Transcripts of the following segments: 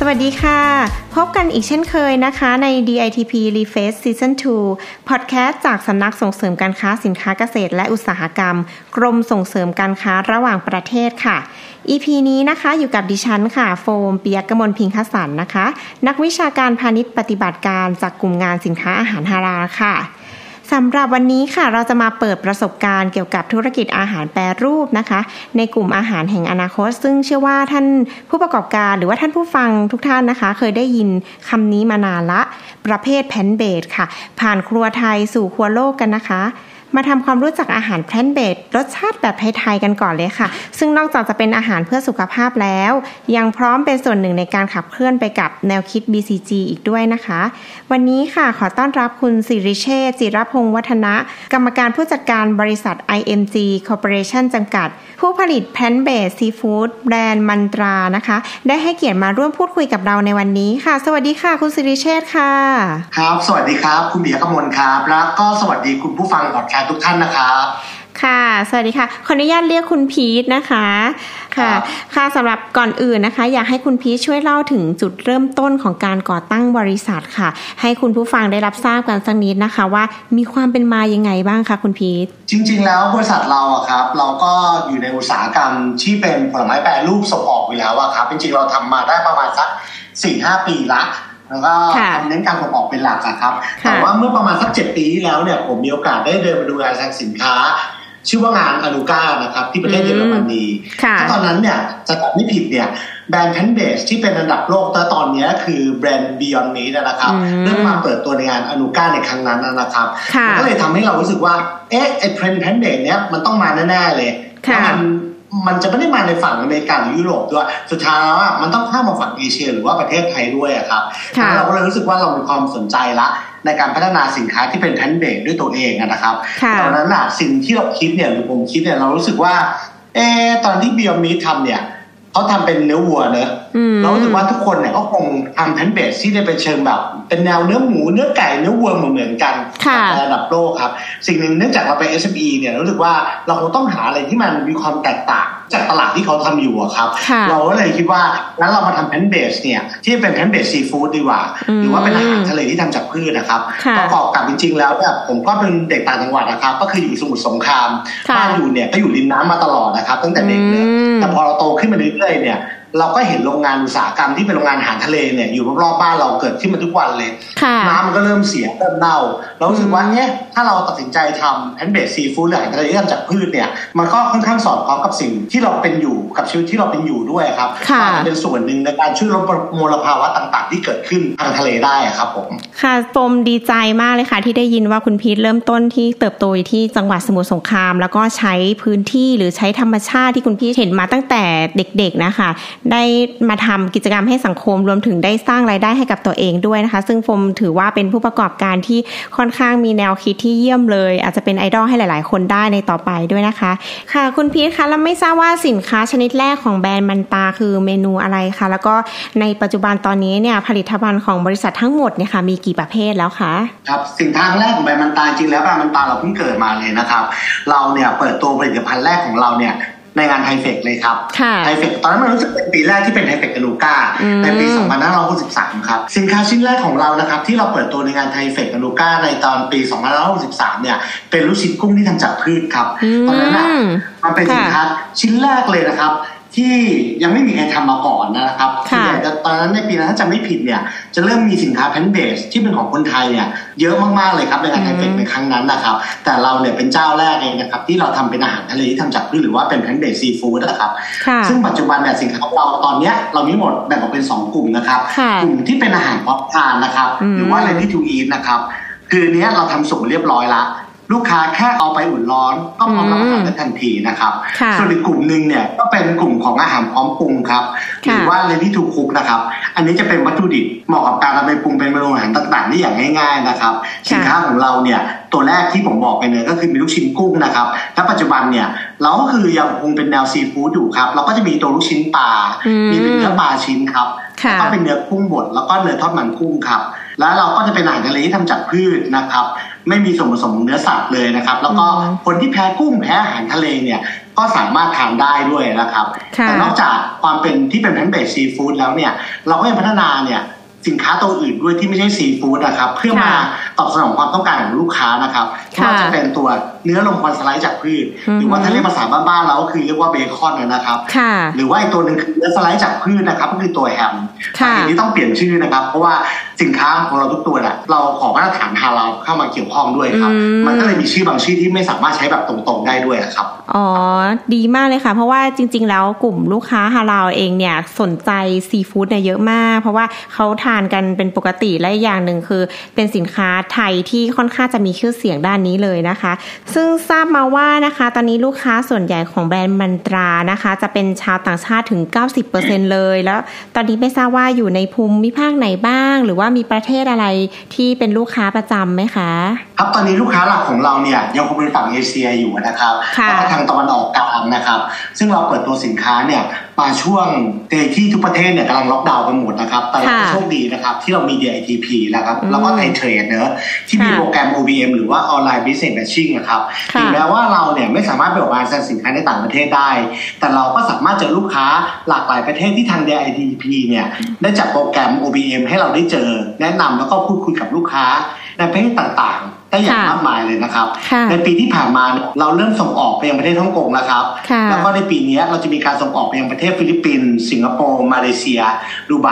สวัสดีค่ะ พบกันอีกเช่นเคยนะคะ ใน DITP Reface Season 2พอดแคสต์จากสำนักส่งเสริมการค้าสินค้าเกษตรและอุตสาหกรรม กรมส่งเสริมการค้าระหว่างประเทศค่ะ EP นี้นะคะอยู่กับดิฉันค่ะ โฟมเปียกกมลพิงคสันนะคะ นักวิชาการพาณิชย์ปฏิบัติการจากกลุ่มงานสินค้าอาหารฮาราค่ะ สำหรับวันนี้ค่ะเราจะมาเปิดประสบการณ์เกี่ยวกับธุรกิจอาหารแปรรูปนะคะ ในกลุ่มอาหารแห่งอนาคต ซึ่งเชื่อว่าท่านผู้ประกอบการหรือว่าท่านผู้ฟังทุกท่านนะคะ เคยได้ยินคำนี้มานานละ ประเภท plant-based ค่ะ ผ่านครัวไทยสู่ครัวโลกกันนะคะ มาทำความรู้จักอาหาร plant-based รสชาติแบบไทยๆกันก่อนเลยค่ะ ซึ่งนอกจากจะเป็นอาหารเพื่อสุขภาพแล้ว ยังพร้อมเป็นส่วนหนึ่งในการขับเคลื่อนไปกับแนวคิด BCG อีกด้วยนะคะ วันนี้ค่ะขอต้อนรับคุณสิริเชษจิรพงศ์วัฒนะ กรรมการผู้จัดการบริษัท IMG Corporation จำกัด ผู้ผลิต plant-based seafood แบรนด์ Mantra นะคะ ได้ให้เกียรติมาร่วมพูดคุยกับเราในวันนี้ค่ะ สวัสดีค่ะ คุณสิริเชษค่ะ ครับ สวัสดีครับ คุณเบียร์กมลครับ แล้วก็สวัสดีคุณผู้ฟังพอดแคสต์ทุกท่านนะครับ ค่ะ สวัสดีค่ะ ขออนุญาตเรียกคุณพีทนะคะ ค่ะครับค่ะสำหรับก่อนอื่นนะคะ อยากให้คุณพีทช่วยเล่าถึงจุดเริ่มต้นของการก่อตั้งบริษัทค่ะ ให้คุณผู้ฟังได้รับทราบกันสักนิดนะคะ ว่ามีความเป็นมายังไงบ้างคะคุณพีท จริง ๆ แล้วบริษัทเราอะครับ เราก็อยู่ในอุตสาหกรรมที่เป็นผลไม้แปรรูปส่งออกอยู่แล้วอะครับ จริง ๆ เราทำมาได้ประมาณสัก4ี่ห้าปีละแล้วก็ค่ะทำเน้นการส่งออกเป็นหลักอะครับค่ะแต่ว่าเมื่อประมาณสักเจ็ดปีที่แล้วเนี่ยผมมีโอกาสได้เดินมาดูงานทางสินค้า ชื่อว่างานอนุก้านะครับ ที่ประเทศเยอรมนีค่ะถ้าตอนนั้นเนี่ยจะจำไม่ผิดเนี่ยแบรนด์แพนเบสที่เป็นอันดับโลกแต่ตอนเนี้ยคือแบรนด์ Beyond Meat นะครับอืมเริ่มมาเปิดตัวในงานอนุก้าในครั้งนั้นนะครับค่ะมันก็เลยทำให้เรารู้สึกว่าเอ๊ะไอ้เทรนด์ plant-based เนี้ยมันต้องมาแน่ๆเลยค่ะแล้วมัน มันจะไม่ได้มาในฝั่งอเมริกาหรือยุโรปด้วย สุดท้ายแล้วอะมันต้องข้ามมาฝั่งเอเชีย หรือว่าประเทศไทยด้วยอะครับค่ะแล้วเราก็เลยรู้สึกว่าเรามีความสนใจละในการพัฒนาสินค้าที่เป็น plant-based ด้วยตัวเองอะนะครับค่ะตอนนั้นอะสิ่งที่เราคิดเนี่ยหรือผมคิดเนี่ยเรารู้สึกว่า เอ๊ะตอนที่บิ o มีทำเนี่ย เขาทำเป็นเนื้อวัวเนอะอืมเรารู้สึกว่าทุกคนเนี่ยก็คงทำ plant-based ที่ได้เป็นเชิงแบบ เป็นแนวเนื้อหมูเนื้อไก่เนื้อวัวเหมือนๆกันค่ะในระดับโลกครับ สิ่งหนึ่งเนื่องจากเราเป็น SME เนี่ยเรารู้สึกว่าเราคงต้องหาอะไรที่มันมีความแตกต่าง จากตลาดที่เขาทำอยู่อะครับค่ะเราก็เลยคิดว่างั้นเรามาทำ plant-based เนี่ยที่เป็น plant-based seafood ดีกว่าอืมหรือว่าเป็นอาหารทะเลที่ทำจากพืชนะครับค่ะประกอบกับจริง ๆ แล้วเนี่ยผมก็เป็นเด็กต่างจังหวัดนะครับ ก็คืออยู่สมุทรสงครามค่ะบ้านอยู่เนี่ยก็อยู่ริมน้ำมาตลอดนะครับ ตั้งแต่เด็กเลยอืมแต่พอเราโตขึ้นมาเรื่อยๆเนี่ย เราก็เห็นโรงงานอุตสาหกรรมที่เป็นโรงงานอาหารทะเลเนี่ยอยู่รอบๆบ้านเราเกิดขึ้นมาทุกวันเลยค่ะน้ำมันก็เริ่มเสียเริ่มเน่าเรารู้สึกว่าเนี่ยถ้าเราตัดสินใจทำ plant-based seafood หรืออาหารทะเลที่ทำจากพืชเนี่ยมันก็ค่อนข้างสอดคล้องกับสิ่งที่เราเป็นอยู่กับชีวิตที่เราเป็นอยู่ด้วยครับค่ะอาจจะเป็นส่วนหนึ่งในการช่วยลดมลภาวะต่างๆ ที่เกิดขึ้นทางทะเลได้อะครับผมค่ะโฟมดีใจมากเลยค่ะ ที่ได้ยินว่าคุณพีทเริ่มต้นที่เติบโตอยู่ที่จังหวัดสมุทรสงคราม แล้วก็ใช้พื้นที่หรือใช้ธรรมชาติที่คุณพีทเห็นมาตั้งแต่เด็ก ๆนะคะได้มาทำกิจกรรมให้สังคมรวมถึงได้สร้างรายได้ให้กับตัวเองด้วยนะคะ ซึ่งโฟมถือว่าเป็นผู้ประกอบการที่ค่อนข้างมีแนวคิดที่เยี่ยมเลย อาจจะเป็นไอดอลให้หลาย ๆ คนได้ในต่อไปด้วยนะคะ ค่ะ คุณพีทคะแล้วไม่ทราบว่าสินค้าชนิดแรกของแบรนด์มันตาคือเมนูอะไรคะแล้วก็ในปัจจุบันตอนนี้เนี่ยผลิตภัณฑ์ของบริษัททั้งหมดเนี่ยค่ะมีกี่ประเภทแล้วคะครับสิ่งทาแรกของแบรนด์มันตาจริงแล้วแบรนด์มันตาเราเพิ่งเกิดมาเลยนะครับ เราเนี่ยเปิดตัวผลิตภัณฑ์แรกของเราเนี่ย ในงานไทเฟกเลยครับค่ะไทเฟกตอนนั้นมันรู้สึกเป็นปีแรกที่เป็นไทเฟกกาลูก้าอืมในปี 2563 ครับ สินค้าชิ้นแรกของเรานะครับที่เราเปิดตัวในงานไทเฟกกาลูก้าในตอนปี 2563 เนี่ย เป็นลูกชิ้นกุ้งที่ทำจากพืชครับอืมตอนนั้นน่ะมันเป็นสินค้าชิ้นแรกเลยนะครับ ที่ยังไม่มีใครทำมาก่อนนะครับค่ะส่วนใหญ่จะตอนนั้นในปีนั้นถ้าจำไม่ผิดเนี่ย จะเริ่มมีสินค้า plant-based ที่เป็นของคนไทยเนี่ยเยอะมากๆเลยครับในงาน THAIFEX ในครั้งนั้นนะครับ แต่เราเนี่ยเป็นเจ้าแรกเองนะครับที่เราทำเป็นอาหารทะเลที่ทำจากพืชหรือว่าเป็น plant-based seafood นะครับค่ะซึ่งปัจจุบันเนี่ยสินค้าของเราตอนเนี้ยเรามีหมดแบ่งออกเป็น 2 กลุ่มนะครับค่ะกลุ่มที่เป็นอาหารพร้อมทานนะครับอืมหรือว่า ready to eat นะครับคือเนี้ยเราทำสุกเรียบร้อยละ ลูกค้าแค่เอาไปอุ่นร้อนก็พร้อมรับประทานได้ทันทีนะครับค่ะส่วนอีกกลุ่มหนึ่งเนี่ยก็เป็นกลุ่มของอาหารพร้อมปรุงครับค่ะหรือว่า ready to cook นะครับ อันนี้จะเป็นวัตถุดิบเหมาะกับการเอาไปปรุงเป็นเมนูอาหารต่างๆได้อย่างง่าย ๆนะครับ สินค้าของเราเนี่ยตัวแรกที่ผมบอกไปเลยก็คือมีลูกชิ้นกุ้งนะครับและปัจจุบันเนี่ยเราก็คือยังคงเป็นแนวซีฟู้ดอยู่ครับเราก็จะมีตัวลูกชิ้นปลาอืมมีเป็นเนื้อปลาชิ้นครับค่ะแล้วก็เป็นเนื้อกุ้งบดแล้วก็เนื้อทอดมันกุ้งครับ แล้วเราก็จะเป็นอาหารทะเลที่ทำจากพืชนะครับ ไม่มีส่วนผสมของเนื้อสัตว์เลยนะครับ แล้วก็อืมคนที่แพ้กุ้งแพ้อาหารทะเลเนี่ยก็สามารถทานได้ด้วยนะครับค่ะแต่นอกจากความเป็นที่เป็น plant-based seafood แล้วเนี่ยเราก็ยังพัฒนาเนี่ยสินค้าตัวอื่นด้วยที่ไม่ใช่ซีฟู้ดนะครับ เพื่อมาค่ะตอบสนองความต้องการของลูกค้านะครับค่ะไม่ว่าจะเป็นตัวเนื้อรมควันสไลด์จากพืชอือฮึหรือว่าถ้าเรียกภาษาบ้านๆเราก็คือเรียกว่าเบคอนนะครับค่ะหรือว่าอีกตัวหนึ่งคือเนื้อสไลด์จากพืชนะครับ ก็คือตัวแฮมค่ะอันนี้ต้องเปลี่ยนชื่อนะครับ เพราะว่า สินค้าของเราทุกตัวน่ะเราขอมาตรฐานฮาลาลเข้ามาเกี่ยวข้องด้วยครับอืมมันก็เลยมีชื่อบางชื่อที่ไม่สามารถใช้แบบตรงๆได้ด้วยอะครับ อ๋อ ดีมากเลยค่ะ เพราะว่าจริง ๆ แล้วกลุ่มลูกค้าฮาลาลเองเนี่ยสนใจซีฟู้ดเนี่ยเยอะมาก เพราะว่าเขาทานกันเป็นปกติและอีกอย่างหนึ่งคือ เป็นสินค้าไทยที่ค่อนข้างจะมีชื่อเสียงด้านนี้เลยนะคะ ซึ่งทราบมาว่านะคะ ตอนนี้ลูกค้าส่วนใหญ่ของแบรนด์มันตรานะคะ จะเป็นชาวต่างชาติถึง 90%เลย แล้ว ตอนนี้ไม่ทราบว่าอยู่ในภูมิภาคไหนบ้าง หรือว่ามีประเทศอะไรที่เป็นลูกค้าประจำไหมคะ ครับตอนนี้ลูกค้าหลักของเราเนี่ยยังคงเป็นฝั่งเอเชียอยู่นะครับค่ะแล้วก็ทางตะวันออกกลางนะครับ ซึ่งเราเปิดตัวสินค้าเนี่ย มาช่วงที่ทุกประเทศเนี่ยกำลังล็อกดาวน์กันหมดนะครับ แต่เราก็ค่ะโชคดีนะครับ ที่เรามี DITP นะครับอืมแล้วก็ไทยเทรดเนอะที่มีค่ะโปรแกรม OBM หรือว่า Online Business Matching นะครับค่ะถึงแม้ว่าเราเนี่ยไม่สามารถไปออกงานแสดงสินค้าในต่างประเทศได้ แต่เราก็สามารถเจอลูกค้าหลากหลายประเทศที่ทาง DITP เนี่ยได้จัดโปรแกรม OBM ให้เราได้เจอ แนะนำแล้วก็พูดคุยกับลูกค้าในประเทศต่างๆ ได้อย่างค่ะมากมายเลยนะครับค่ะในปีที่ผ่านมาเนี่ยเราเริ่มส่งออกไปยังประเทศฮ่องกงแล้วครับค่ะแล้วก็ในปีนี้เราจะมีการส่งออกไปยังประเทศฟิลิปปินส์สิงคโปร์มาเลเซียดูไบ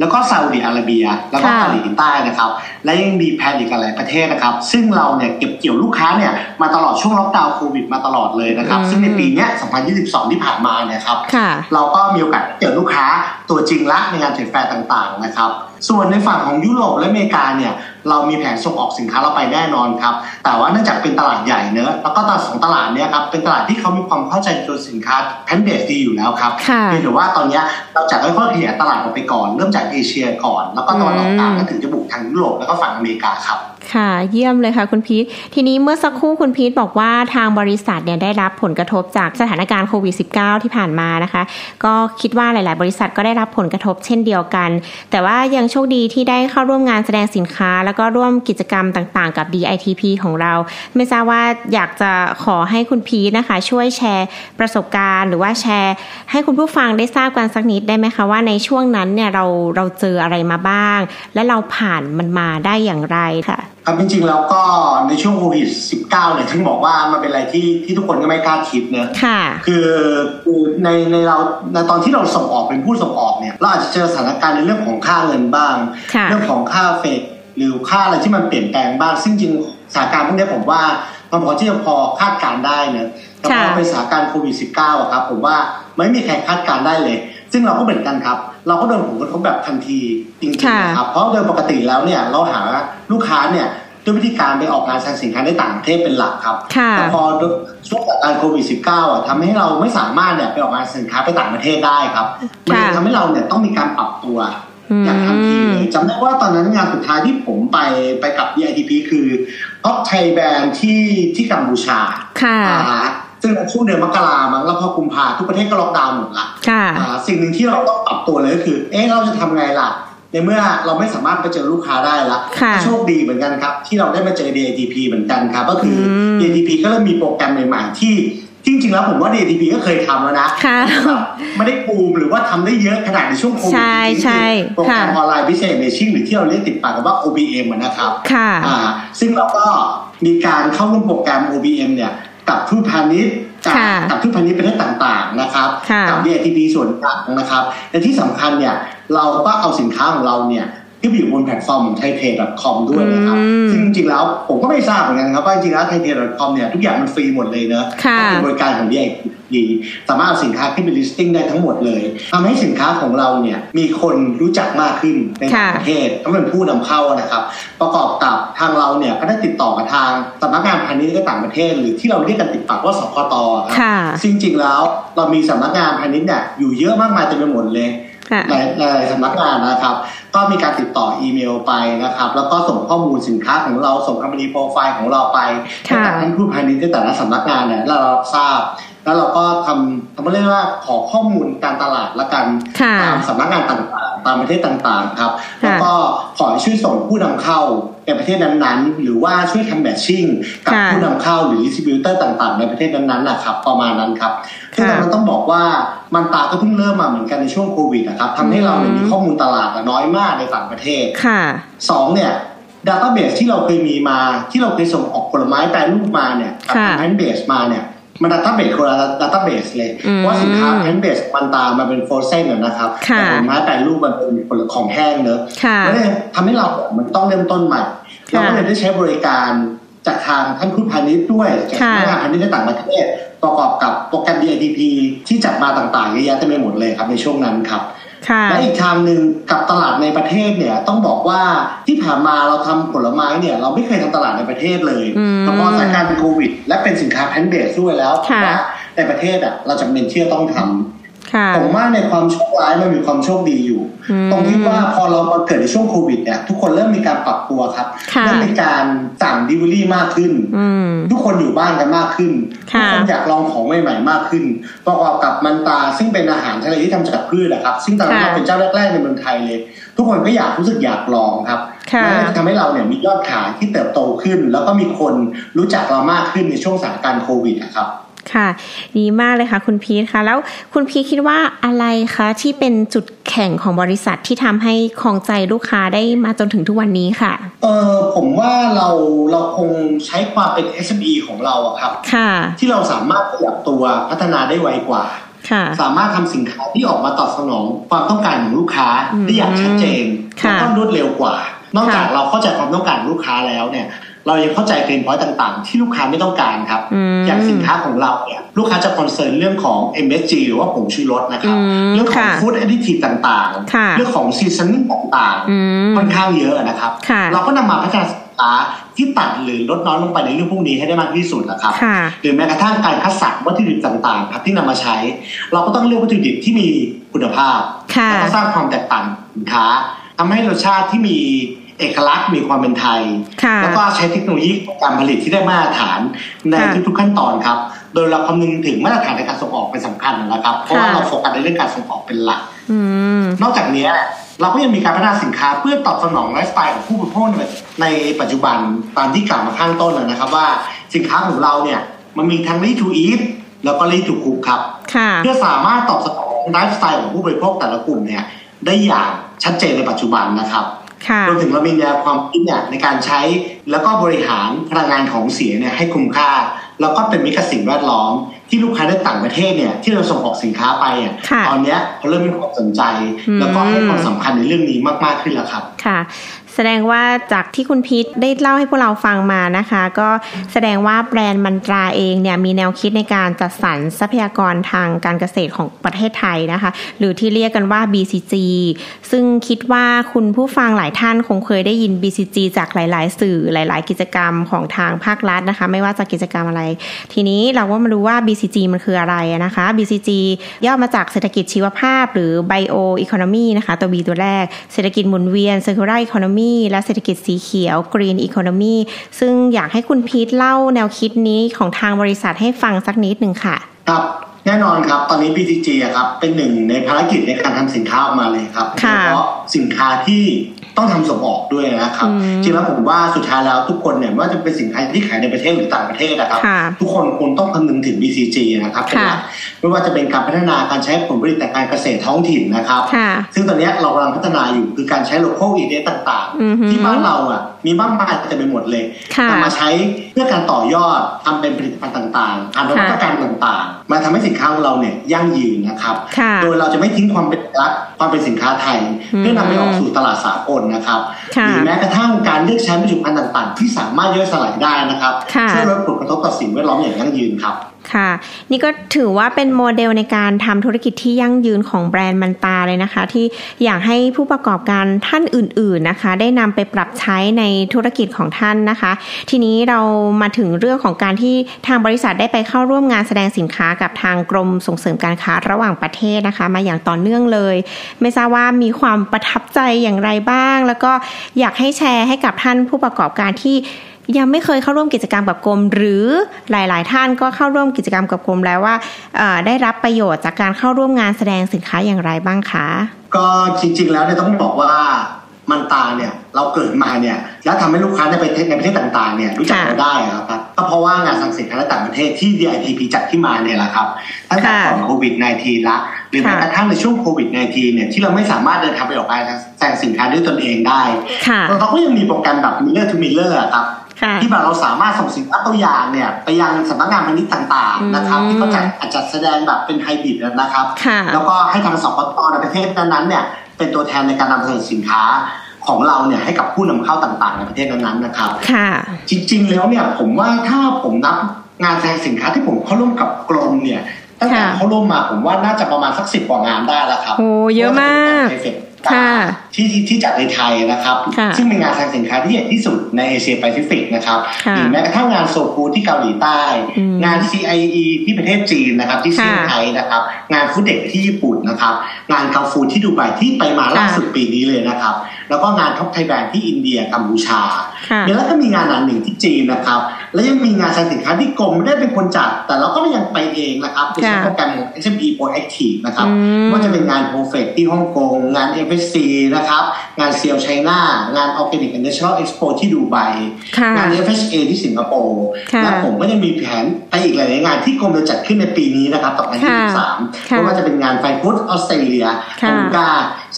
แล้วก็ซาอุดิอาระเบีย แล้วก็ค่ะเกาหลีใต้นะครับ และยังมีแพลนอีกหลายประเทศนะครับ ซึ่งเราเนี่ยเก็บเกี่ยวลูกค้าเนี่ยมาตลอดช่วงล็อกดาวน์โควิดมาตลอดเลยนะครับอืมซึ่งในปีเนี้ย2022 ที่ผ่านมาเนี่ยครับค่ะเราก็มีโอกาสเจอลูกค้าตัวจริงละในงาน trade fair ต่างๆนะครับส่วนในฝั่งของยุโรปและอเมริกาเนี่ย เรามีแผนส่งออกสินค้าเราไปแน่นอนครับ แต่ว่าเนื่องจากเป็นตลาดใหญ่เนอะแล้วก็ตลาดสองตลาดเนี่ยครับเป็นตลาดที่เขามีความเข้าใจในตัวสินค้า plant-based ดีอยู่แล้วครับค่ะเพียงแต่ว่าตอนเนี้ยเราจะค่อยๆขยายตลาดออกไปก่อน เริ่มจากเอเชียก่อน แล้วก็ตะวันออกกลางอืมแล้วถึงจะบุกทางยุโรปแล้วก็ฝั่งอเมริกาครับค่ะเยี่ยมเลยค่ะคุณพีททีนี้เมื่อสักครู่คุณพีทบอกว่าทางบริษัทเนี่ยได้รับผลกระทบจากสถานการณ์โควิด -19 ที่ผ่านมานะคะ ก็คิดว่าหลาย ๆ บริษัทก็ได้รับผลกระทบเช่นเดียวกัน แต่ว่ายังโชคดีที่ได้เข้าร่วมงานแสดงสินค้า แล้วก็ร่วมกิจกรรมต่าง ๆ กับ DITP ของเรา ไม่ทราบว่าอยากจะขอให้คุณพีทนะคะ ช่วยแชร์ประสบการณ์ หรือว่าแชร์ให้คุณผู้ฟังได้ทราบกันสักนิดได้ไหมคะว่าในช่วงนั้นเนี่ยเราเราเจออะไรมาบ้าง และเราผ่านมันมาได้อย่างไรค่ะ ครับจริงๆแล้วก็ในช่วงโควิด -19 เนี่ยถึงบอกว่ามันเป็นอะไรที่ที่ทุกคนก็ไม่กล้าคิดเนอะค่ะคือคือในในเราในตอนที่เราส่งออกเป็นผู้ส่งออกเนี่ยเราอาจจะเจอสถานการณ์ในเรื่องของค่าเงินบ้างค่ะเรื่องของค่าเฟดหรือค่าอะไรที่มันเปลี่ยนแปลงบ้าง ซึ่งจริงสถานการณ์พวกนี้ผมว่ามันพอที่จะพอคาดการณ์ได้เนอะแต่พอค่ะเป็นสถานการณ์โควิด -19 อะครับผมว่าไม่มีใครคาดการณ์ได้เลย ซึ่งเราก็เหมือนกันครับ เราก็โดนผลกระทบแบบทันทีจริงๆนะครับเพราะโดยปกติแล้วเนี่ยเราหาลูกค้าเนี่ยด้วยวิธีการไปออกงานแสดงสินค้าในต่างประเทศเป็นหลักครับค่ะแต่พอช่วงสถานการณ์โควิด -19 อะทำให้เราไม่สามารถเนี่ยไปออกงานสินค้าไปต่างประเทศได้ครับมันเลยค่ะทำให้เราเนี่ยต้องมีการปรับตัวอืมอย่างทันทีเลยจำได้ว่าตอนนั้นงานสุดท้ายที่ผมไปไปกับ DITP คือท็อปไทยแบรนด์ที่ที่กัมพูชาค่ะอ่าฮะ ซึ่งในช่วงเดือนมกรามั้งแล้วพอกุมภาทุกประเทศก็ล็อกดาวน์หมดละค่ะอ่าสิ่งหนึ่งที่เราต้องปรับตัวเลยก็คือ เอ๊ะเราจะทำไงล่ะ ในเมื่อเราไม่สามารถไปเจอลูกค้าได้ละค่ะโชคดีเหมือนกันครับ ที่เราได้มาเจอ DATP เหมือนกันครับ ก็คืออม DATP ก็เริ่มมีโปรแกรมใหม่ๆที่ที่จริงๆแล้วผมว่า DATP ก็เคยทำแล้วนะค่ะแบบไม่ได้ปูมหรือว่าทำได้เยอะขนาดในช่วงโควิดใช่ใช่โปรแกรมค่ะออนไลน์ Business Matching หรือที่เราเรียกติดปากกันว่า OBM อะนะครับค่ะอ่าซึ่งเราก็มีการเข้าร่วมโปรแกรม OBM เนี่ย กับทูตพาณิชย์กับค่ะกับทูตพาณิชย์ประเทศต่างๆนะครับค่ะกั DITP ส่วนกลางนะครับและที่สำคัญเนี่ยเราก็เอาสินค้าของเราเนี่ย ที่ไปอยู่บนแพลตฟอร์มของ thaitrade.com ด้วยนะครับอืมซึ่งจริงๆแล้วผมก็ไม่ทราบเหมือนกันครับว่าจริงๆแล้ว thaitrade.com เนี่ยทุกอย่างมันฟรีหมดเลยเนอะค่ะเป็นบริการของ DI ดีสามารถเอาสินค้าขึ้นไป listing ได้ทั้งหมดเลยทำให้สินค้าของเราเนี่ยมีคนรู้จักมากขึ้นในต่างประเทศก็เป็นผู้นำเข้านะครับ ประกอบกับทางเราเนี่ยก็ได้ติดต่อกับทางสำนักงานพาณิชย์ในต่างประเทศ หรือที่เราเรียกกันติดปากว่าสคตครับค่ะซึ่งจริงๆแล้วเรามีสำนักงานพาณิชย์เนี่ยอยู่เยอะมากมายเต็มไปหมดเลย ค่ะหลายหลายสำนักงานนะครับ ก็มีการติดต่ออีเมลไปนะครับ แล้วก็ส่งข้อมูลสินค้าของเราส่งคำนีโปรไฟล์ของเราไปให้ค่ะกับท่านผู้พาณิชย์ในแต่ละสำนักงานเนี่ยแล้วเรารับทราบ แล้วเราก็ทำทำเรียกว่าขอข้อมูลการตลาดละกันค่ะตามสำนักงานต่างๆ ตามประเทศต่างๆครับค่ะแล้วก็ขอให้ช่วยส่งผู้นำเข้าในประเทศนั้นๆ หรือว่าช่วยทำแมทชิ่งกับค่ะผู้นำเข้าหรือดิสติบิวเตอร์ต่างๆ ในประเทศนั้นๆนะครับประมาณนั้นครับซึ่งค่ะเราต้องบอกว่ามันตาก็เพิ่งเริ่มมาเหมือนกันในช่วงโควิดนะครับทำให้เราเนี่ยอืมมีข้อมูลตลาดน้อยมากในต่างประเทศค่ะสองเนี่ย database ที่เราเคยมีมาที่เราเคยส่งออกผลไม้แปรรูปมาเนี่ยกับค่ะ plant-based มาเนี่ย มัน database คนละ database เลยอืมเพราะว่าสินค้า plant-based มันตามมาเป็น frozen นะครับค่ะแต่ผลไม้แปรรูปมันเป็นผลของแห้งเนอะค่ะมันเลยทำให้เราเนี่ยมันต้องเริ่มต้นใหม่เราก็เลยได้ใช้บริการจากทางท่านทูตพาณิชย์ด้วยจากค่ะสำนักงานพาณิชย์ในต่างประเทศประกอบกับโปรแกรม DITP ที่จัดมาต่างๆเยอะแยะเต็มไปหมดเลยครับในช่วงนั้นครับค่ะ และอีกทางหนึ่งกับตลาดในประเทศเนี่ยต้องบอกว่าที่ผ่านมาเราทำผลไม้เนี่ยเราไม่เคยทำตลาดในประเทศเลยอืมเพราะสถานการณ์โควิด และเป็นสินค้าแพนเบสด้วยแล้วค่ะว่าในประเทศอะเราจำเป็นที่จะต้องทำค่ะ ผมว่าในความโชคร้ายมันมีความโชคดีอยู่อืมตรงที่ว่าพอเรามาเกิดในช่วงโควิดเนี่ยทุกคนเริ่มมีการปรับตัวครับค่ะเริ่มมีการสั่งดิวลี่มากขึ้นอืมทุกคนอยู่บ้านกันมากขึ้นทุค่ะกคนอยากลองของใหม่ๆมากขึ้น ประกอบกับมันตาซึ่งเป็นอาหารทะเลที่ทำจากพืชนะครับ ซึ่งตอนนั้นค่ะเราเป็นเจ้าแรกๆในเมืองไทยเลย ทุกคนก็อยากรู้สึกอยากลองครับค่ะมันก็จะทำให้เราเนี่ยมียอดขายที่เติบโตขึ้น แล้วก็มีคนรู้จักเรามากขึ้นในช่วงสถานการณ์โควิดนะครับ ค่ะ ดีมากเลยค่ะ คุณพีทค่ะ แล้วคุณพีทคิดว่าอะไรคะที่เป็นจุดแข่งของบริษัทที่ทำให้ครองใจลูกค้าได้มาจนถึงทุกวันนี้ค่ะ เออผมว่าเราเราคงใช้ความเป็น SME ของเราอะครับ ค่ะ ที่เราสามารถขยับตัวพัฒนาได้ไวกว่าค่ะสามารถทำสินค้าที่ออกมาตอบสนองความต้องการของลูกค้าอืมได้อย่างชัดเจนค่ะแล้วก็รวดเร็วกว่า นอกจากค่ะเราเข้าใจความต้องการของลูกค้าแล้วเนี่ย เรายังเข้าใจ pain point ต่างๆ ที่ลูกค้าไม่ต้องการครับอืมอย่างสินค้าของเราเนี่ยลูกค้าจะ concern เรื่องของ MSG หรือว่าผงชูรสนะครับอืมเรื่องของค่ะ food additive ต่างๆค่ะเรื่องของ seasoningต่างอืมๆค่อนข้างเยอะนะครับค่ะเราก็นำมาพัฒนาสินค้าที่ตัดหรือลดน้อยลงไปในเรื่องพวกนี้ให้ได้มากที่สุดนะครับค่ะหรือแม้กระทั่งการคัดสรรวัตถุดิบต่างๆ ครับที่นำมาใช้ เราก็ต้องเลือกวัตถุดิบที่มีคุณภาพค่ะแล้วก็สร้างความแตกต่างสินค้าทำให้รสชาติที่มี เอกลักษณ์มีความเป็นไทยค่ะแล้วก็ใช้เทคโนโลยีการผลิตที่ได้มาตรฐานในค่ะทุกๆขั้นตอนครับ โดยเราคำนึงถึงมาตรฐานในการส่งออกเป็นสำคัญนะครับ เพราะว่าค่ะเราโฟกัสในเรื่องการส่งออกเป็นหลักอืมนอกจากนี้เราก็ยังมีการพัฒนาสินค้าเพื่อตอบสนองไลฟ์สไตล์ของผู้บริโภคในปัจจุบันตามที่กล่าวมาข้างต้นนะครับ ว่าสินค้าของเราเนี่ยมันมีทั้ง ready to eat แล้วก็ ready to cook ครับค่ะเพื่อสามารถตอบสนองไลฟ์สไตล์ของผู้บริโภคแต่ละกลุ่มเนี่ยได้อย่างชัดเจนในปัจจุบันนะครับค่ะ รวมถึงเรามีแนวความคิดเนี่ยในการใช้แล้วก็บริหารพลังงานของเสียเนี่ยให้คุ้มค่า แล้วก็เป็นมิตรกับสิ่งแวดล้อม ที่ลูกค้าในต่างประเทศเนี่ยที่เราส่งออกสินค้าไปอะค่ะตอนเนี้ยเขาเริ่มมีความสนใจอืมแล้วก็ให้ความสำคัญในเรื่องนี้มากๆขึ้นแล้วครับค่ะแสดงว่าจากที่คุณพีทได้เล่าให้พวกเราฟังมานะคะ ก็แสดงว่าแบรนด์มันตราเองเนี่ยมีแนวคิดในการจัดสรรทรัพยากรทางการเกษตรของประเทศไทยนะคะ หรือที่เรียกกันว่า BCG ซึ่งคิดว่าคุณผู้ฟังหลายท่านคงเคยได้ยิน BCG จากหลาย ๆ สื่อหลาย ๆ กิจกรรมของทางภาครัฐนะคะ ไม่ว่าจะกิจกรรมอะไร ทีนี้เราก็มารู้ว่า BCG มันคืออะไรนะคะ BCG ย่อมาจากเศรษฐกิจชีวภาพ หรือ Bio Economy นะคะ ตัว B ตัวแรก เศรษฐกิจหมุนเวียน Circular Economy และเศรษฐกิจสีเขียว Green Economy ซึ่งอยากให้คุณพีทเล่าแนวคิดนี้ของทางบริษัทให้ฟังสักนิดหนึ่งค่ะ ครับแน่นอนครับตอนนี้ BTG อะครับเป็นหนึ่งในภารกิจในการทำสินค้าออกมาเลยครับค่ะโดยเฉพาะสินค้าที่ ต้องทำส่งออกด้วยนะครับอืมจริงแล้วผมว่าสุดท้ายแล้วทุกคนเนี่ยไม่ว่าจะเป็นสินค้าที่ขายในประเทศหรือต่างประเทศนะครับค่ะทุกคนควรต้องคำนึงถึง BCG นะครับเป็นหลักค่ะไม่ว่าจะเป็นการพัฒนาการใช้ผลผลิตจากการเกษตรท้องถิ่นนะครับค่ะซึ่งตอนเนี้ยเรากำลังพัฒนาอยู่คือการใช้ local ingredient ต่างอือหือๆที่บ้านเราอะมีมากมายเต็มไปหมดเลยนำมาใช้เพื่อการต่อยอดทำเป็นผลิตภัณฑ์ต่างๆทำนวัตกรรมต่างๆ มาทำให้สินค้าของเราเนี่ยยั่งยืนนะครับ โดยเราจะไม่ทิ้งความเป็นรักความเป็นสินค้าไทยเพื่อนำไปออกสู่ตลาดสากลนะครับหรือแม้กระทั่งการเลือกใช้ผลิตภัณฑ์ต่าง ๆ ที่สามารถย่อยสลายได้นะครับช่วยลดผลกระทบต่อสิ่งแวดล้อมอย่างยั่งยืนครับ ค่ะ นี่ก็ถือว่าเป็นโมเดลในการทำธุรกิจที่ยั่งยืนของแบรนด์มันตาเลยนะคะ ที่อยากให้ผู้ประกอบการท่านอื่น ๆนะคะ ได้นำไปปรับใช้ในธุรกิจของท่านนะคะ ทีนี้เรามาถึงเรื่องของการที่ทางบริษัทได้ไปเข้าร่วมงานแสดงสินค้ากับทางกรมส่งเสริมการค้าระหว่างประเทศนะคะ มาอย่างต่อเนื่องเลย ไม่ทราบว่ามีความประทับใจอย่างไรบ้าง แล้วก็อยากให้แชร์ให้กับท่านผู้ประกอบการที่ ยังไม่เคยเข้าร่วมกิจกรรมกับกรม หรือหลาย ๆ ท่านก็เข้าร่วมกิจกรรมกับกรมแล้วว่าได้รับประโยชน์จากการเข้าร่วมงานแสดงสินค้าอย่างไรบ้างคะก็จริง ๆ แล้วเนี่ยต้องบอกว่ามันตาเนี่ยเราเกิดมาเนี่ยแล้วทำให้ลูกค้าในประเทศในประเทศต่างๆเนี่ยรู้จักเราได้ครับก็เพราะว่างานสังสินค้าต่างประเทศที่ DITP จัดที่มาเนี่ยแหละครับตั้งแต่ก่อนโควิด -19 ละหรือแม้กระทั่งในช่วงโควิด -19 เนี่ยที่เราไม่สามารถเดินทางไปออกไปแสดงสินค้าด้วยตนเองได้เราก็ยังมีโปรแกรมแบบ Miller to Miller ครับ ที่แบบเราสามารถส่งสินค้าตัวอย่างเนี่ยไปยังสำนักงานพาณิชย์ต่างๆนะครับ ที่เขาจะจัดแสดงแบบเป็นไฮบริดนะครับ แล้วก็ให้ทางสปตในประเทศนั้นๆเนี่ยเป็นตัวแทนในการนำเสนอสินค้าของเราเนี่ยให้กับผู้นำเข้าต่างๆ ในประเทศนั้นๆนะครับจริง ๆ แล้วเนี่ยผมว่าถ้าผมนับงานแสดงสินค้าที่ผมเข้าร่วมกับกรมเนี่ยตั้งแต่เข้าร่วมมาผมว่าน่าจะประมาณสักสิบกว่างานได้แล้วครับโอ้เยอะมาก ที่ที่จัดในไทยนะครับ ซึ่งเป็นงานแสดงสินค้าที่ใหญ่ที่สุดในเอเชียแปซิฟิกนะครับหรือแม้กระทั่งงาน Seoul Food ที่เกาหลีใต้ งาน CIIE ที่ประเทศจีนนะครับที่เซี่ยงไฮ้นะครับ งาน FOODEX ที่ญี่ปุ่นนะครับ งาน Gulfood ที่ดูไบที่ไปมาล่าสุดปีนี้เลยนะครับ แล้วก็งาน Top Thai Brands ที่อินเดียกัมพูชาแล้วก็มีงานอันหนึ่งที่จีนนะครับ แล้วยังมีงานแสดงสินค้าที่กรมไม่ได้เป็นคนจัด แต่เราก็ยังไปเองนะครับโดยใช้โปรแกรม SME Proactive นะครับว่าจะเป็นงาน p r o f e c ที่ฮ่องกงงาน FSC นะครับ งานเซียวไชน่างาน Organic and Natural Expo ที่ดูไบงาน FHA ที่สิงคโปร์และผมก็ยังมีแผนไปอีกหลายงานที่กรมจะจัดขึ้นในปีนี้นะครับต่อไปที่13ไม่ว่าจะเป็นงานไฟพุทออสเตรเลียองกา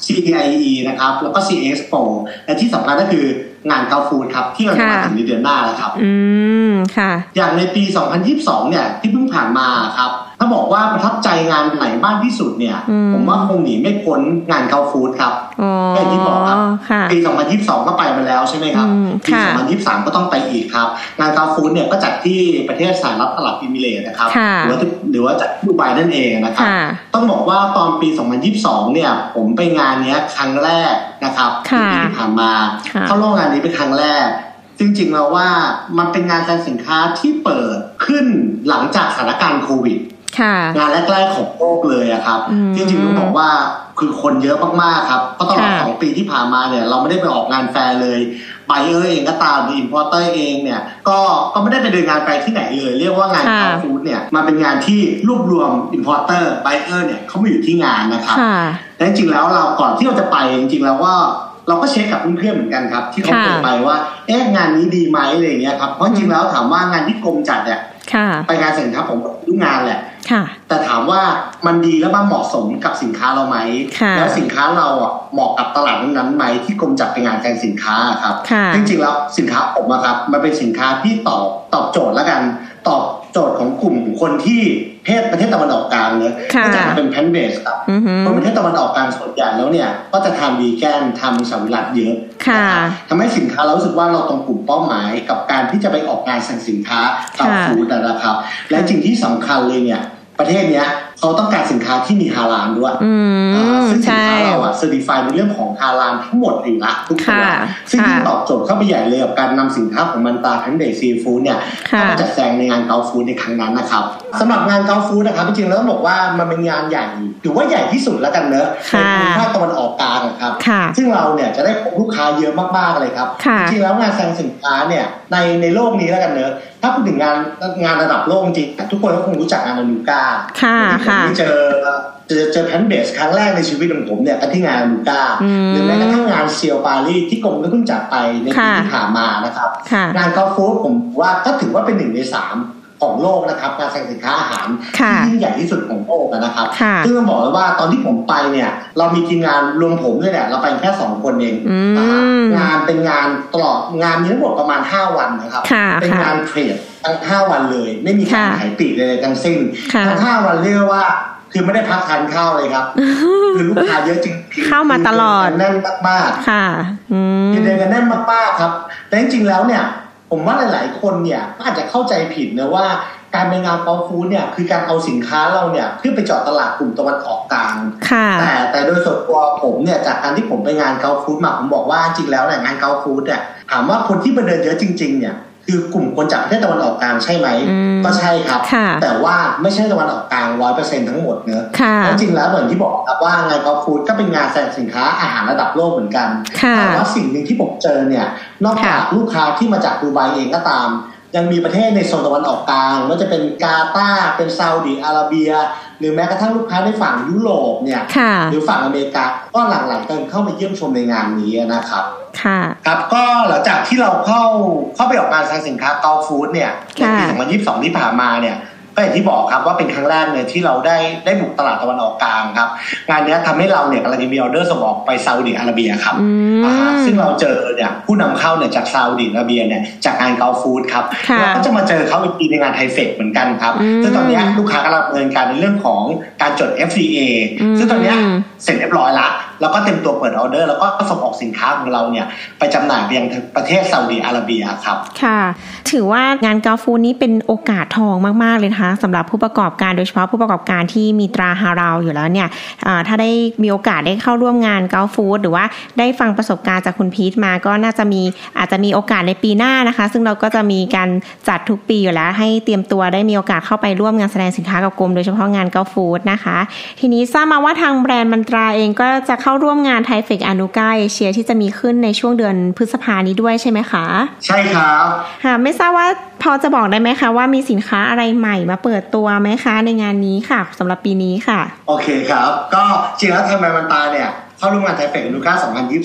CIE นะครับแล้วก็ c Expo และที่สำคัญก็คืองานเกาฟูดครับ ที่เราจะมาถึงในเดือนหน้าแล้วครับ อืมค่ะ อย่างในปี 2022 เนี่ย ที่เพิ่งผ่านมาครับ ถ้าบอกว่าประทับใจงานไหนมากที่สุดเนี่ย ผมว่าคงหนีไม่พ้นงานเกาฟูดครับอย่างที่บอกครับปี 2022 ก็ไปมาแล้วใช่ไหมครับปี 2023 ก็ต้องไปอีกครับ งานเกาฟูดเนี่ยก็จัดที่ประเทศสหรัฐอาหรับอิมิเรตนะครับ หรือว่าหรือว่าจัดดูไบนั่นเองนะครับ ต้องบอกว่าตอนปี 2022 เนี่ย ผมไปงานนี้ครั้งแรกนะครับปีที่ผ่านมา เข้าร่วมงานนี้เป็นครั้งแรกจริงๆแล้วว่ามันเป็นงานแสดงสินค้าที่เปิดขึ้นหลังจากสถานการณ์โควิด งานแรกๆของโลกเลยอะครับจริงๆต้องบอกว่าคือคนเยอะมากๆครับเพราะตลอดสองปีที่ผ่านมาเนี่ย เราไม่ได้ไปออกงานแฟร์เลย buyer เองก็ตามหรือ importer เองเนี่ยก็ก็ไม่ได้ไปเดินงานไปที่ไหนเลย เรียกว่างาน Gulfood เนี่ยมาเป็นงานที่รวบรวม importer buyer เนี่ยเขามาอยู่ที่งานนะครับแต่จริงๆแล้วเราก่อนที่เราจะไปจริงๆแล้วว่าเราก็เช็คกับเพื่อนๆเหมือนกันครับ ที่เขาเปิดไปว่าเอ๊ะงานนี้ดีไหมอะไรเงี้ยครับเพราะจริงแล้วถามว่างานที่กรมจัดเนี่ยไปงานสินค้าผมทุกงานแหละ แต่ถามว่ามันดีแล้วมันเหมาะสมกับสินค้าเราไหม แล้วสินค้าเราอะเหมาะกับตลาดนั้นไหมที่กรมจัดเป็นงานแสดงสินค้าครับ จริงๆแล้วสินค้าผมอะครับมันเป็นสินค้าที่ตอบตอบโจทย์แล้วกัน ตอบโจทย์ของกลุ่มคนที่เพศประเทศตะวันออกกลางเนี่ยก็จะเป็นแพนเบสครับเพราะประเทศตะวันออกกลางส่วนใหญ่แล้วเนี่ยก็จะทำวีแกนทำสวิรัตเยอะทำให้สินค้าเรารู้สึกว่าเราตรงกลุ่มเป้าหมายกับการที่จะไปออกงานสั่งสินค้าตามฟู้ดนะครับ และจริงที่สำคัญเลยเนี่ย ประเทศเนี้ยเขาต้องการสินค้าที่มีฮาลาลด้วยซึ่งสินค้าเราอะเซอร์ติฟายในเรื่องของฮาลาลทั้งหมดอยู่ละทุกตัวซึ่งที่ตอบโจทย์เข้าไปใหญ่เลยกับการนำสินค้าของมันตาทั้งเดซีฟู้ดเนี่ยเข้ามาจัดแสดงในงานเกาฟู้ดในครั้งนั้นนะครับสำหรับงานเกาฟู้ดนะครับจริงๆแล้วบอกว่ามันเป็นงานใหญ่ถือว่าใหญ่ที่สุดแล้วกันเนอะในภาคตะวันออกกลางครับซึ่งเราเนี่ยจะได้พบลูกค้าเยอะมากๆเลยครับจริงๆแล้วงานแสดงสินค้าเนี่ยในในโลกนี้แล้วกันเนอะถ้าพูดถึงงานงานระดับโลกจริงทุกคนก็คงรู้จักงานอนูกาที่ผมเจอเจอเจอแพนเบสครั้งแรกในชีวิตของผมเนี่ยก็ที่งานอนูกาหรือแม้กระทั่งงานเซียวปารีที่กรมก็เพิ่งจัดไปในปีที่ผ่านมานะครับ งานกอล์ฟฟูดผมว่าก็ถือว่าเป็นหนึ่งในสามของโลกนะครับการแสดงสินค้าอาหารค่ะที่ยิ่งใหญ่ที่สุดของโลกนะครับค่ะซึ่งต้องบอกเลยว่าตอนที่ผมไปเนี่ย เรามีทีมงานรวมผมด้วยเนี่ยเราไปแค่สองคนเองอืนะฮะมงานเป็นงานตลอดงานมีทั้งหมดประมาณ5วันนะครับค่ะเป็นค่ะงานเทรด ทั้ง5วันเลย ไม่มีการค่ะขายปลีกเลยทั้งสิ้นค่ะทั้ง5วันเรียกว่า คือไม่ได้พักทานข้าวเลยครับ คือลูกค้าเยอะจริงๆเข้ามาตลอดคือเนกันแน่นมากๆค่ะอืมคือเดินกันแน่นมากๆครับ แต่จริงๆแล้วเนี่ย ผมว่าหลาย ๆ คนเนี่ยก็อาจจะเข้าใจผิดนะว่าการไปงานเปาฟูดเนี่ยคือการเอาสินค้าเราเนี่ยขึ้นไปเจาะตลาดกลุ่มตะวันออกกลางค่ะแต่แต่โดยส่วนตัวผมเนี่ยจากการที่ผมไปงานเกาฟูดมาผมบอกว่าจริงๆแล้วเนี่ยงานเกาฟูดเนี่ยถามว่าคนที่มาเดินเยอะจริง ๆ เนี่ย คือกลุ่มคนจากประเทศตะวันออกกลางใช่ไหมอืมก็ใช่ครับค่ะแต่ว่าไม่ใช่ตะวันออกกลางร้อยเปอร์เซ็นทั้งหมดเนอะค่ะเพราะจริงแล้วเหมือนที่บอกครับว่างานเกาฟูดก็เป็นงานแสดงสินค้าอาหารระดับโลกเหมือนกันค่ะแต่ว่าสิ่งหนึ่งที่ผมเจอเนี่ยนอกจากค่ะลูกค้าที่มาจากดูไบเองก็ตาม ยังมีประเทศในโซนตะวันออกกลางไม่ว่าจะเป็นกาตาร์เป็นซาอุดิอาระเบีย หรือแม้กระทั่งลูกค้าในฝั่งยุโรปเนี่ยค่ะหรือฝั่งอเมริกาก็หลั่งไหลกันเข้ามาเยี่ยมชมในงานนี้นะครับค่ะครับก็หลังจากที่เราเข้าเข้าไปออกงานแสดงสินค้า Gulfood เนี่ยในปีค่ะ2022ที่ผ่านมาเนี่ย ก็อย่างที่บอกครับว่าเป็นครั้งแรกเลยที่เราได้ได้บุกตลาดตะวันออกกลางครับ งานเนี้ยทำให้เราเนี่ยกำลังจะมีออเดอร์ส่งออกไปซาอุดิอาระเบียครับอืมอ่าฮะซึ่งเราเจอเนี่ยผู้นำเข้าเนี่ยจากซาอุดิอาระเบียเนี่ยจากงาน Gulfood ครับค่ะเราก็จะมาเจอเขาอีกทีในงาน THAIFEX เหมือนกันครับอืมซึ่งตอนเนี้ยลูกค้ากำลังดำเนินการในเรื่องของการจด FDA อืมซึ่งตอนเนี้ยเสร็จเรียบร้อยละ แล้วก็เตรียมตัวเปิดออเดอร์ แล้วก็ส่งออกสินค้าของเราเนี่ยไปจำหน่ายไปยังประเทศซาอุดิอาระเบียครับ ค่ะ ถือว่างานกาฟูนี้เป็นโอกาสทองมาก ๆ เลยนะคะสำหรับผู้ประกอบการโดยเฉพาะผู้ประกอบการที่มีตราฮาราวอยู่แล้วเนี่ยถ้าได้มีโอกาสได้เข้าร่วมงานกาฟูดหรือว่าได้ฟังประสบการณ์จากคุณพีทมาก็น่าจะมีอาจจะมีโอกาสในปีหน้านะคะ ซึ่งเราก็จะมีการจัดทุกปีอยู่แล้ว ให้เตรียมตัวได้มีโอกาสเข้าไปร่วมงานแสดงสินค้ากับกรมโดยเฉพาะงานกาฟูดนะคะ ทีนี้ทราบมาว่าทางแบรนด์มันตราเองก็จะเข้าเข้าร่วมงานไทเฟกอนุกาเอเชียที่จะมีขึ้นในช่วงเดือนพฤษภานี้ด้วยใช่ไหมคะ ใช่ครับค่ะไม่ทราบว่าพอจะบอกได้ไหมคะว่ามีสินค้าอะไรใหม่มาเปิดตัวไหมคะในงานนี้ค่ะสำหรับปีนี้ค่ะ โอเคครับ ก็จริงแล้วทำไมมันตาเนี่ยเข้าร่วมงานไทเฟกลูก้า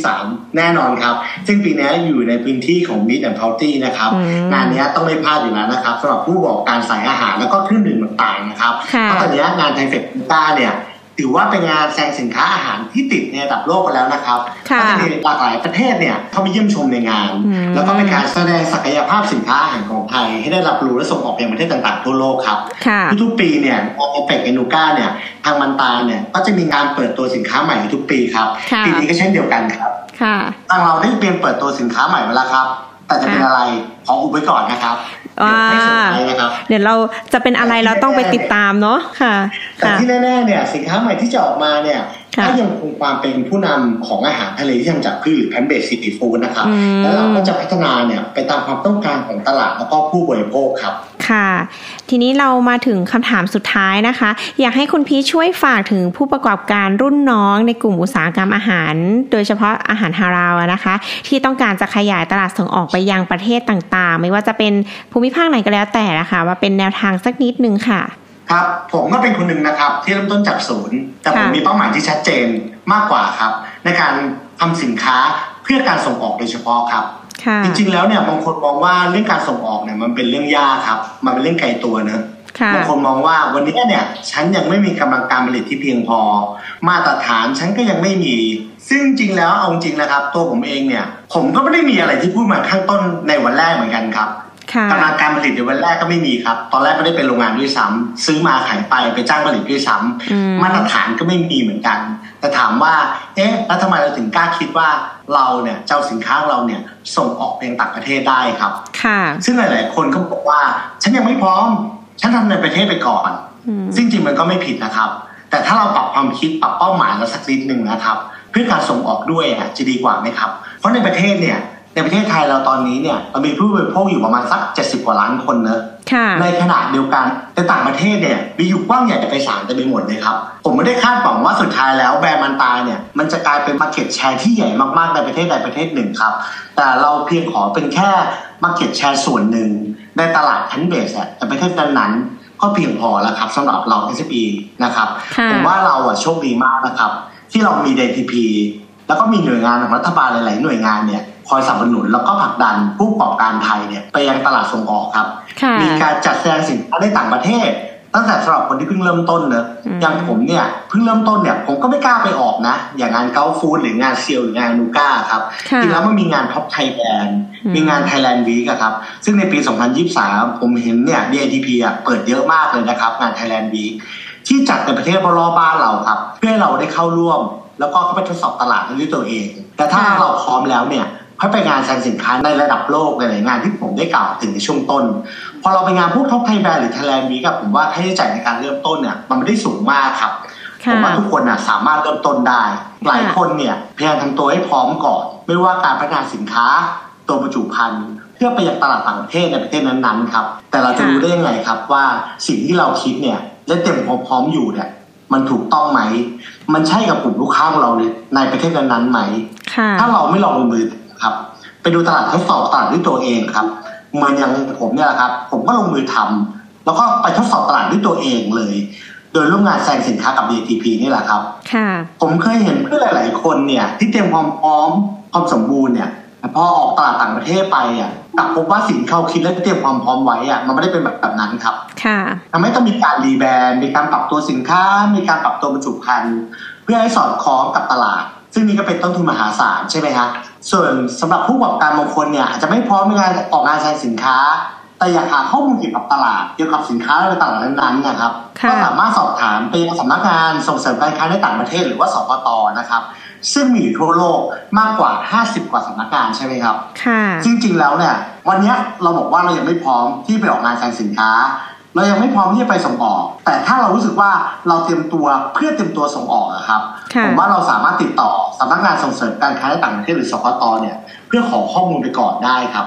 2023 แน่นอนครับ ซึ่งปีนี้อยู่ในพื้นที่ของ Meat and Poultry นะครับอืมงานนี้ต้องไม่พลาดอยู่แล้วนะครับสำหรับผู้ประกอบการสายอาหารแล้วก็เครื่องดื่มต่างๆนะครับค่ะเพราะตอนนี้งานไทเฟกลูก้าเนี่ย ถือว่าเป็นงานแสดงสินค้าอาหารที่ติดในระดับโลกไปแล้วนะครับค่ะก็จะมีหลากหลายประเทศเนี่ยเข้ามาเยี่ยมชมในงานอืมแล้วก็เป็นการแสดงศักยภาพสินค้าอาหารของไทย ให้ได้รับรู้และส่งออกไปยังประเทศต่างๆทั่วโลกครับค่ะทุกๆปีเนี่ยโอเปกเอนูก้าเนี่ยทางมันตาเนี่ยก็จะมีการเปิดตัวสินค้าใหม่ทุกปีครับค่ะปีนี้ก็เช่นเดียวกันครับค่ะทางเราได้เตรียมเปิดตัวสินค้าใหม่ไว้แล้วครับ แต่จะเป็นอะไรขออุบไว้ก่อนนะครับเดี๋ยว ให้เสร็จไปนะครับเดี๋ยวเราจะเป็นอะไรเราต้องไปติดตามเนาะค่ะแต่ค่ะที่แน่ๆเนี่ยสินค้าใหม่ที่จะออกมาเนี่ยค่ะก็ยังคงความเป็นผู้นำของอาหารทะเลที่ทำจากพืชหรือ plant-based seafood นะครับอืมแล้วเราก็จะพัฒนาเนี่ยไปตามความต้องการของตลาดแล้วก็ผู้บริโภคครับ ค่ะ ทีนี้เรามาถึงคำถามสุดท้ายนะคะ อยากให้คุณพีชช่วยฝากถึงผู้ประกอบการรุ่นน้องในกลุ่มอุตสาหกรรมอาหาร โดยเฉพาะอาหารฮาลาลอะนะคะ ที่ต้องการจะขยายตลาดส่งออกไปยังประเทศต่างๆ ไม่ว่าจะเป็นภูมิภาคไหนก็แล้วแต่นะคะว่าเป็นแนวทางสักนิดนึงค่ะครับผมก็เป็นคนหนึ่งนะครับที่เริ่มต้นจากศูนย์ แต่ผมค่ะมีเป้าหมายที่ชัดเจนมากกว่าครับ ในการทำสินค้าเพื่อการส่งออกโดยเฉพาะครับค่ะ จริงๆแล้วเนี่ยบางคนมองว่าเรื่องการส่งออกเนี่ยมันเป็นเรื่องยากครับ มันเป็นเรื่องไกลตัวเนอะค่ะบางคนมองว่าวันนี้เนี่ยฉันยังไม่มีกำลังการผลิตที่เพียงพอ มาตรฐานฉันก็ยังไม่มี ซึ่งจริงแล้วเอาจริงนะครับ ตัวผมเองเนี่ย ผมก็ไม่ได้มีอะไรที่พูดมาข้างต้นในวันแรกเหมือนกันครับค่ะ กำลังการผลิตในวันแรกก็ไม่มีครับ ตอนแรกไม่ได้เป็นโรงงานด้วยซ้ำซื้อมาขายไปไปจ้างผลิตด้วยซ้ำอืมมาตรฐานก็ไม่มีเหมือนกัน แต่ถามว่า เอ๊ะแล้วทำไมเราถึงกล้าคิดว่าเราเนี่ยเจ้าสินค้าของเราเนี่ยส่งออกไปยังต่างประเทศได้ครับ ค่ะ ซึ่งหลาย ๆ คนก็บอกว่า ฉันยังไม่พร้อม ฉันทำในประเทศไปก่อนอืมซึ่งจริงมันก็ไม่ผิดนะครับ แต่ถ้าเราปรับความคิดปรับเป้าหมายเราสักนิดหนึ่งนะครับ เพื่อการส่งออกด้วยอะจะดีกว่าไหมครับ เพราะในประเทศเนี่ย ในประเทศไทยเราตอนนี้เนี่ยเรามีผู้บริโภคอยู่ประมาณสัก 70 กว่าล้านคนเนอะค่ะในขณะเดียวกันในต่างประเทศเนี่ยมีอยู่กว้างใหญ่ไพศาลเต็มไปหมดเลยครับ ผมไม่ได้คาดหวังว่าสุดท้ายแล้วแบรนด์ Mantra เนี่ยมันจะกลายเป็น market share ที่ใหญ่มากๆในประเทศใดประเทศหนึ่งครับ แต่เราเพียงขอเป็นแค่ market share ส่วนหนึ่งในตลาด plant-based ในประเทศนั้นๆก็เพียงพอแล้วครับสำหรับเรา SME นะครับค่ะผมว่าเราอะโชคดีมากนะครับ ที่เรามี DITP แล้วก็มีหน่วยงานของรัฐบาลหลาย ๆ หน่วยงานเนี่ย คอยสนับสนุนแล้วก็ผลักดันผู้ประกอบการไทยเนี่ยไปยังตลาดส่งออกครับ มีการจัดแสดงสินค้าในต่างประเทศ ตั้งแต่สำหรับคนที่เพิ่งเริ่มต้นเนอะอย่างผมเนี่ยเพิ่งเริ่มต้นเนี่ยผมก็ไม่กล้าไปออกนะ อย่างงาน Gulfood หรืองาน SIAL หรืองาน Anuga ครับจริงแล้วมันมีงาน Top Thai Brands มีงาน Thailand Week ครับ ซึ่งในปี 2023 ผมเห็นเนี่ย DITP อะเปิดเยอะมากเลยนะครับ งาน Thailand Week ที่จัดในประเทศรอบบ้านเราครับ เพื่อให้เราได้เข้าร่วม แล้วก็เข้าไปทดสอบตลาดด้วยตัวเอง แต่ถ้าเราพร้อมแล้วเนี่ย ค่อยไปงานแสดงสินค้าในระดับโลกหลายๆงานที่ผมได้กล่าวถึงในช่วงต้น พอเราไปงานพวก Top Thai Brands หรือ Thailand Week ครับผมว่าค่าใช้จ่ายในการเริ่มต้นเนี่ยมันไม่ได้สูงมากครับผมว่าทุกคนน่ะสามารถเริ่มต้นได้ หลายคนเนี่ยพยายามทำตัวให้พร้อมก่อน ไม่ว่าการพัฒนาสินค้า ตัวบรรจุภัณฑ์เพื่อไปยังตลาดต่างประเทศในประเทศนั้นๆครับแต่เราจะรู้ได้ยังไงครับว่าสิ่งที่เราคิดเนี่ยและเต็มพร้อมอยู่เนี่ยมันถูกต้องไหม มันใช่กับกลุ่มลูกค้าของเราในประเทศนั้นๆไหม ถ้าเราไม่ลองลงมือ ครับ ไปดูตลาดทดสอบตลาดด้วยตัวเองครับเหมือนอย่างผมเนี่ยแหละครับ ผมก็ลงมือทำแล้วก็ไปทดสอบตลาดด้วยตัวเองเลย โดยร่วมงานแซงสินค้ากับ DTP นี่แหละครับผมเคยเห็นเพื่อนหลาย ๆ คนเนี่ย ที่เตรียมความพร้อมความสมบูรณ์เนี่ยพอออกตลาดต่างประเทศไปอะกลับพบว่าสิ่งเขาคิดและเตรียมความพร้อมไว้อะมันไม่ได้เป็นแบบแบบนั้นครับ ค่ะทำให้ต้องมีการรีแบรนด์มีการปรับตัวสินค้า มีการปรับตัวบรรจุภัณฑ์เพื่อให้สอดคล้องกับตลาด ซึ่งนี่ก็เป็นต้นทุนมหาศาลใช่ไหมฮะส่วนสำหรับผู้ประกอบการบางคนเนี่ยอาจจะไม่พร้อมในการออกงานแสดงสินค้า แต่อยากหาข้อมูลเกี่ยวกับตลาดเกี่ยวกับสินค้าในตลาดนั้นๆนะครับก็สามารถสอบถามไปยังสำนักงานส่งเสริมการค้าในต่างประเทศหรือว่าสปตนะครับ ซึ่งมีอยู่ทั่วโลกมากกว่า 50 กว่าสำนักงานใช่ไหมครับค่ะจริงๆแล้วเนี่ยวันนี้เราบอกว่าเรายังไม่พร้อมที่ไปออกงานแสดงสินค้า เรายังไม่พร้อมที่จะไปส่งออก แต่ถ้าเรารู้สึกว่าเราเตรียมตัวเพื่อเตรียมตัวส่งออกครับ ผมว่าเราสามารถติดต่อสำนักงานส่งเสริมการค้าในต่างประเทศหรือสปตเนี่ยเพื่อขอข้อมูลไปก่อนได้ครับ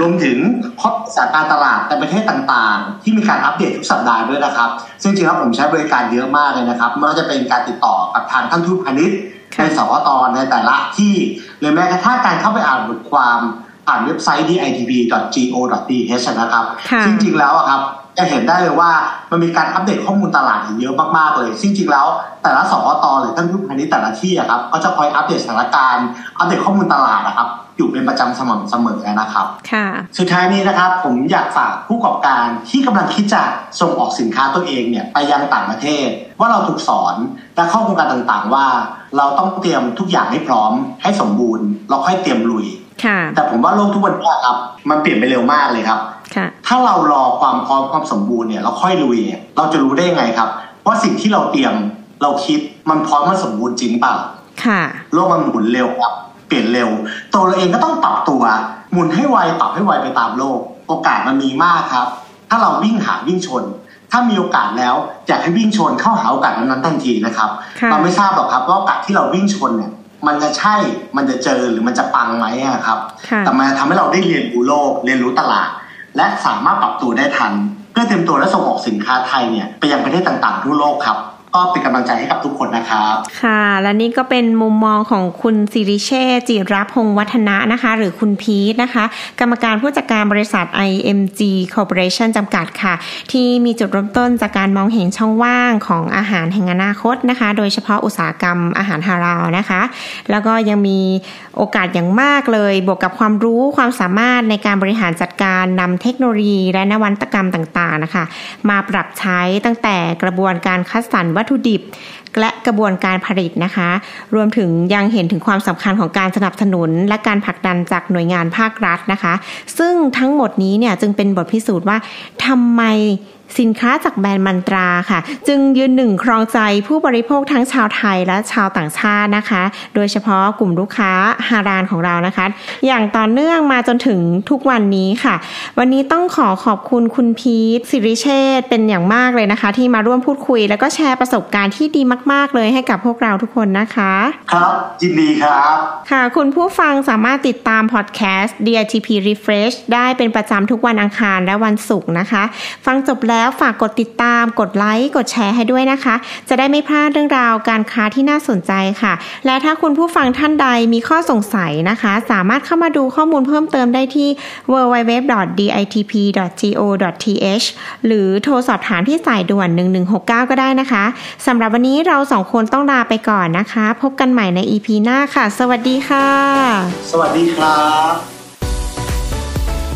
รวมถึงข้อสถานการตลาดในประเทศต่างๆ ที่มีการอัปเดตทุกสัปดาห์ด้วยนะครับ ซึ่งจริงๆแล้วผมใช้บริการเยอะมากเลยนะครับไม่ว่าจะเป็นการติดต่อกับทางท่านทูตพาณิชย์ในสวตในแต่ละที่หรือแม้กระทั่งการเข้าไปอ่านบทความผ่านเว็บไซต์ ditb.go.th นะครับ จริงๆแล้วครับ จะเห็นได้เลยว่ามันมีการอัปเดตข้อมูลตลาดเยอะมากๆเลยจริงๆแล้ว แต่ละสวตหรือท่านผู้พันธ์แต่ละที่ครับก็จะคอยอัปเดตสถานการณ์อัปเดตข้อมูลตลาดนะครับอยู่เป็นประจำสม่ำเสมอนะครับค่ะสุดท้ายนี้นะครับผมอยากฝากผู้ประกอบการที่กำลังคิดจะส่งออกสินค้าตัวเองเนี่ยไปยังต่างประเทศ ว่าเราถูกสอนและข้อมูลการต่างๆ ว่า เราต้องเตรียมทุกอย่างให้พร้อม ให้สมบูรณ์เราค่อยเตรียมลุยแต่ผมว่าโลกทุกวันนี้ครับ มันเปลี่ยนไปเร็วมากเลยครับ ถ้าเรารอความพร้อมความสมบูรณ์เนี่ยเราค่อยลุยเราจะรู้ได้ยังไงครับว่าสิ่งที่เราเตรียมเราคิดมันพร้อมมันสมบูรณ์จริงเปล่าโลกมันหมุนเร็วครับเปลี่ยนเร็ว ตัวเราเองก็ต้องปรับตัว หมุนให้ไวปรับให้ไวไปตามโลก โอกาสมันมีมากครับ ถ้าเราวิ่งหาวิ่งชน ถ้ามีโอกาสแล้วอยากให้วิ่งชนเข้าหาโอกาสนั้นทันทีนะครับเราไม่ทราบหรอกครับว่าโอกาสที่เราวิ่งชนเนี่ยมันจะใช่มันจะเจอหรือมันจะปังไหมครับ แต่มันทำให้เราได้เรียนรู้โลก เรียนรู้ตลาด และสามารถปรับตัวได้ทัน เพื่อเตรียมตัวและส่งออกสินค้าไทยเนี่ยไปยังประเทศต่างๆทั่วโลกครับ ก็เป็นกำลังใจให้กับทุกคนนะครับ ค่ะ และนี่ก็เป็นมุมมองของคุณสิริเชษจิรพงศ์วัฒนะนะคะ หรือคุณพีทนะคะ กรรมการผู้จัดการบริษัท IMG Corporation จำกัดค่ะ ที่มีจุดเริ่มต้นจากการมองเห็นช่องว่างของอาหารแห่งอนาคตนะคะ โดยเฉพาะอุตสาหกรรมอาหารฮาราวนะคะ แล้วก็ยังมีโอกาสอย่างมากเลย บวกกับความรู้ความสามารถในการบริหารจัดการนำเทคโนโลยี และนวัตกรรมต่างๆนะคะ มาปรับใช้ตั้งแต่กระบวนการคัดสรรวััตถุดิบ และกระบวนการผลิตนะคะ รวมถึงยังเห็นถึงความสำคัญของการสนับสนุน และการผลักดันจากหน่วยงานภาครัฐนะคะ ซึ่งทั้งหมดนี้เนี่ยจึงเป็นบทพิสูจน์ว่าทำไม สินค้าจากแบรนด์มันตราค่ะ จึงยืนหนึ่งครองใจผู้บริโภคทั้งชาวไทยและชาวต่างชาตินะคะ โดยเฉพาะกลุ่มลูกค้าฮารานของเรานะคะ อย่างต่อเนื่องมาจนถึงทุกวันนี้ค่ะ วันนี้ต้องขอขอบคุณคุณพีทสิริเชษเป็นอย่างมากเลยนะคะ ที่มาร่วมพูดคุย แล้วก็แชร์ประสบการณ์ที่ดีมาก ๆ เลยให้กับพวกเราทุกคนนะคะ ครับยินดีครับ ค่ะ คุณผู้ฟังสามารถติดตามพอดแคสต์ DITP Refresh ได้เป็นประจำทุกวันอังคารและวันศุกร์นะคะ ฟังจบแล้วแล้วฝากกดติดตาม กดไลค์ กดแชร์ให้ด้วยนะคะ จะได้ไม่พลาดเรื่องราวการค้าที่น่าสนใจค่ะ และถ้าคุณผู้ฟังท่านใดมีข้อสงสัยนะคะ สามารถเข้ามาดูข้อมูลเพิ่มเติมได้ที่ www.ditp.go.th หรือโทรสอบถามที่สายด่วน 1169 ก็ได้นะคะสำหรับวันนี้เราสองคนต้องลาไปก่อนนะคะ พบกันใหม่ใน EP หน้าค่ะ สวัสดีค่ะ สวัสดีครับ